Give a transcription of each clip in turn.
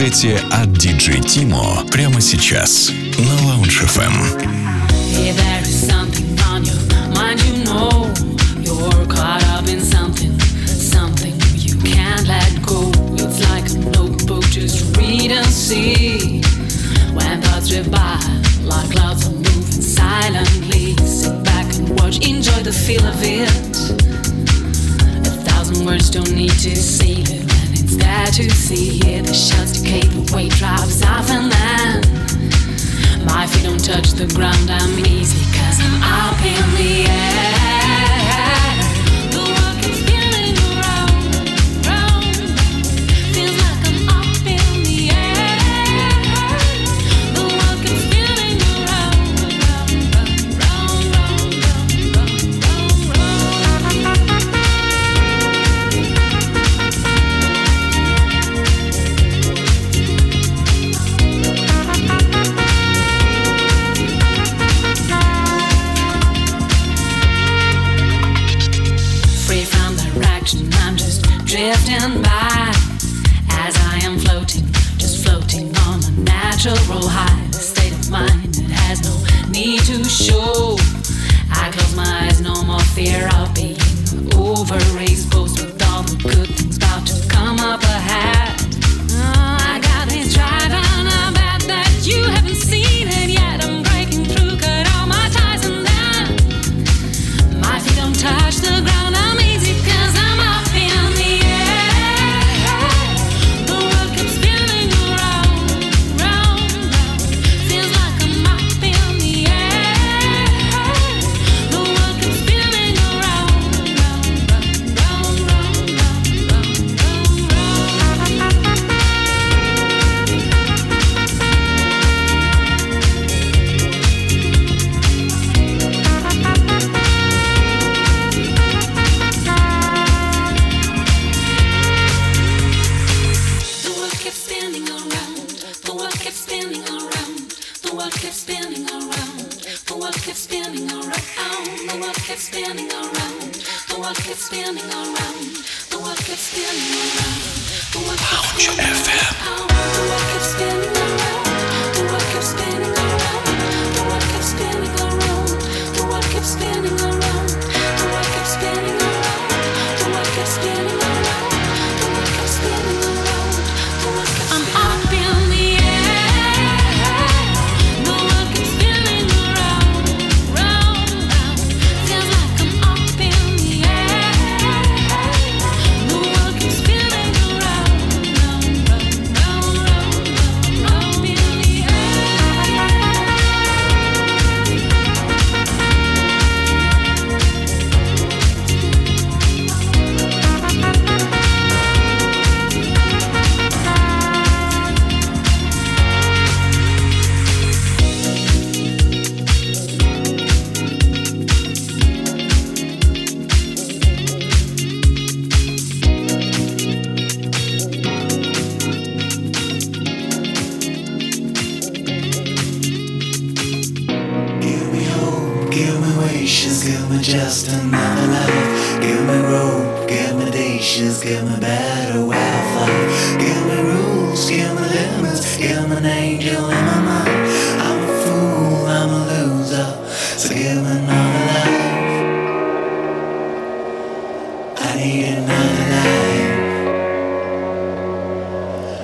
университете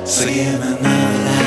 singing another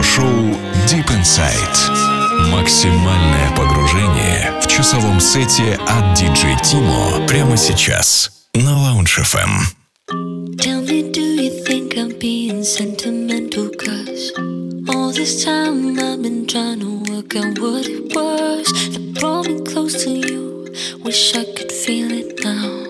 Радиошоу Deep Inside. Максимальное погружение в часовом сете от DJ Timo прямо сейчас на Lounge FM. Tell me, do you think I'm being sentimental? Cause all this time I've been trying to work out what it was that brought me close to you. Wish I could feel it now.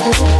Thank you.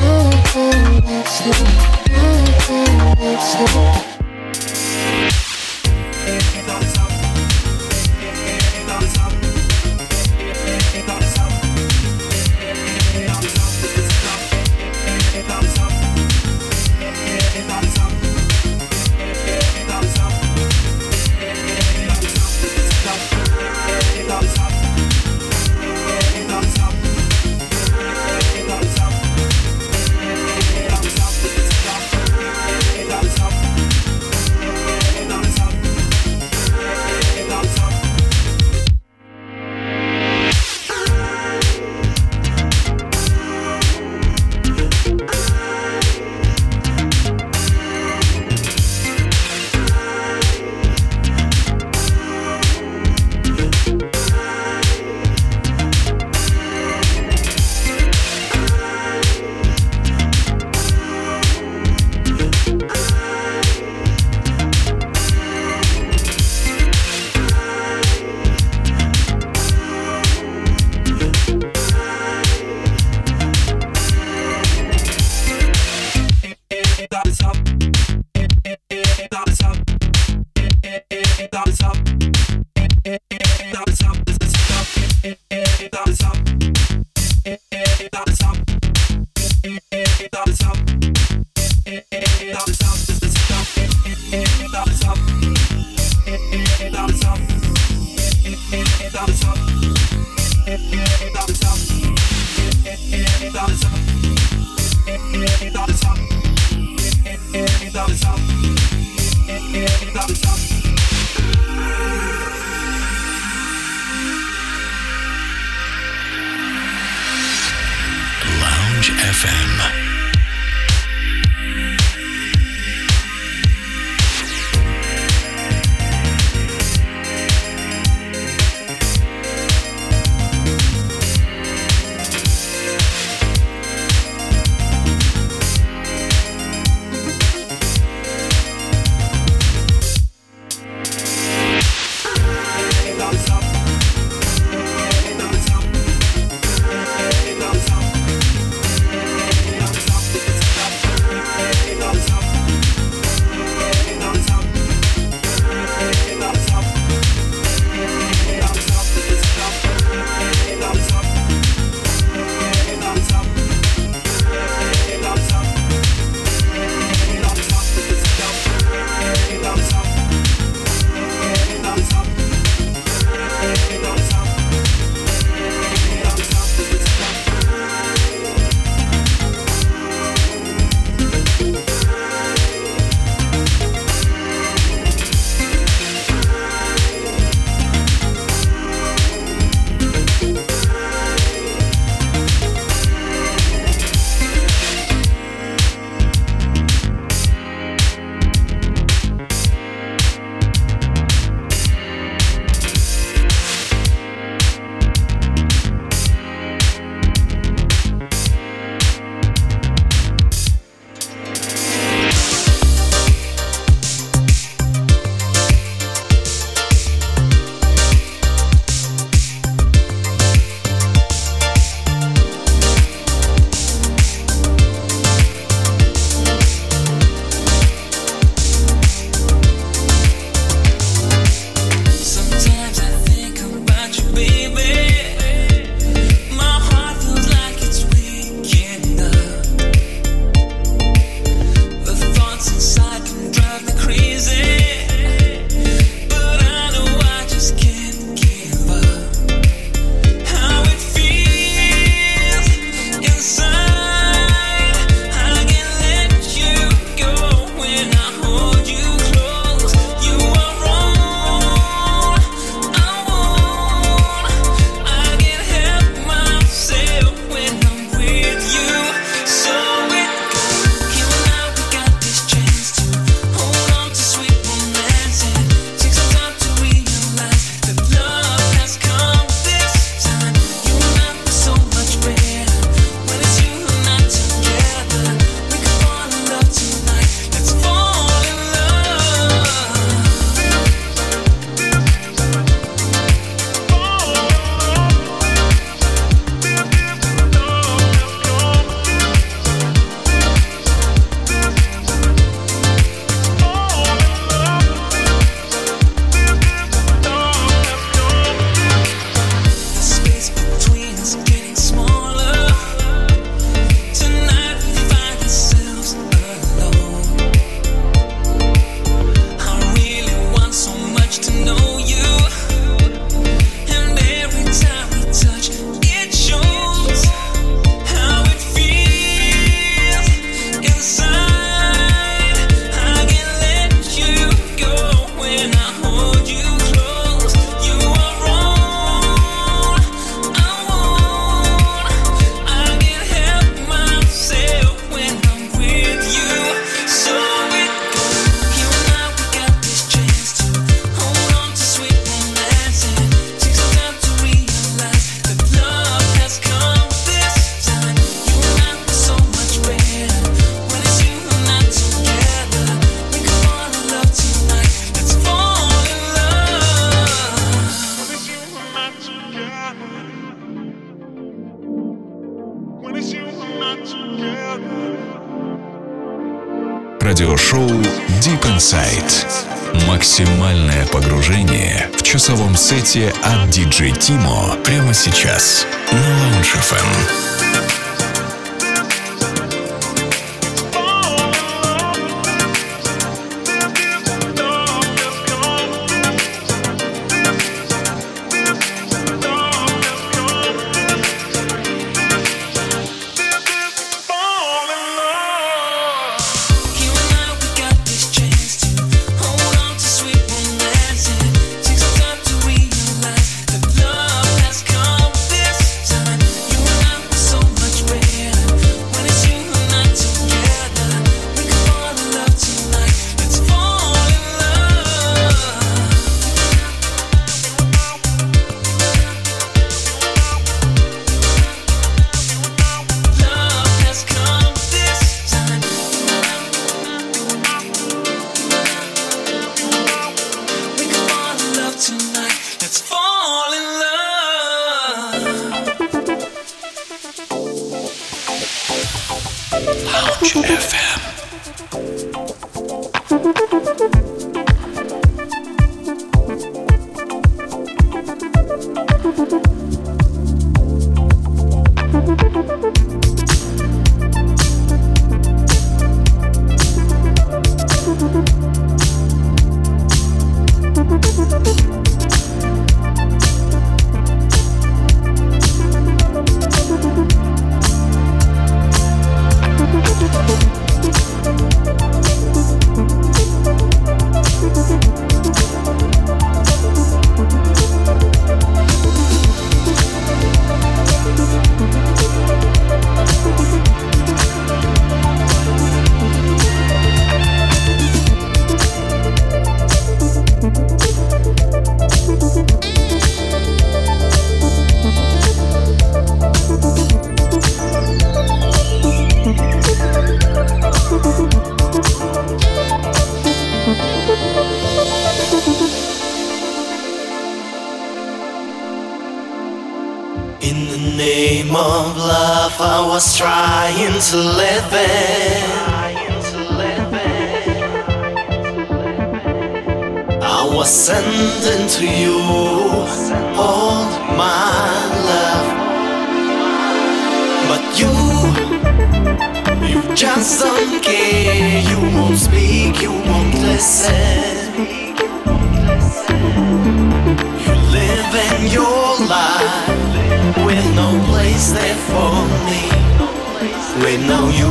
Thank you. Сете от DJ Timo прямо сейчас на Lounge FM. To live in. I was sending to you all my love, but you, you just don't care. You won't speak, you won't listen. You live in your life with no place there for me. We know you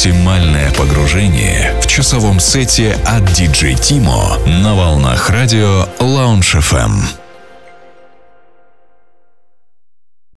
Максимальное погружение в часовом сете от DJ Timo на волнах радио Lounge FM.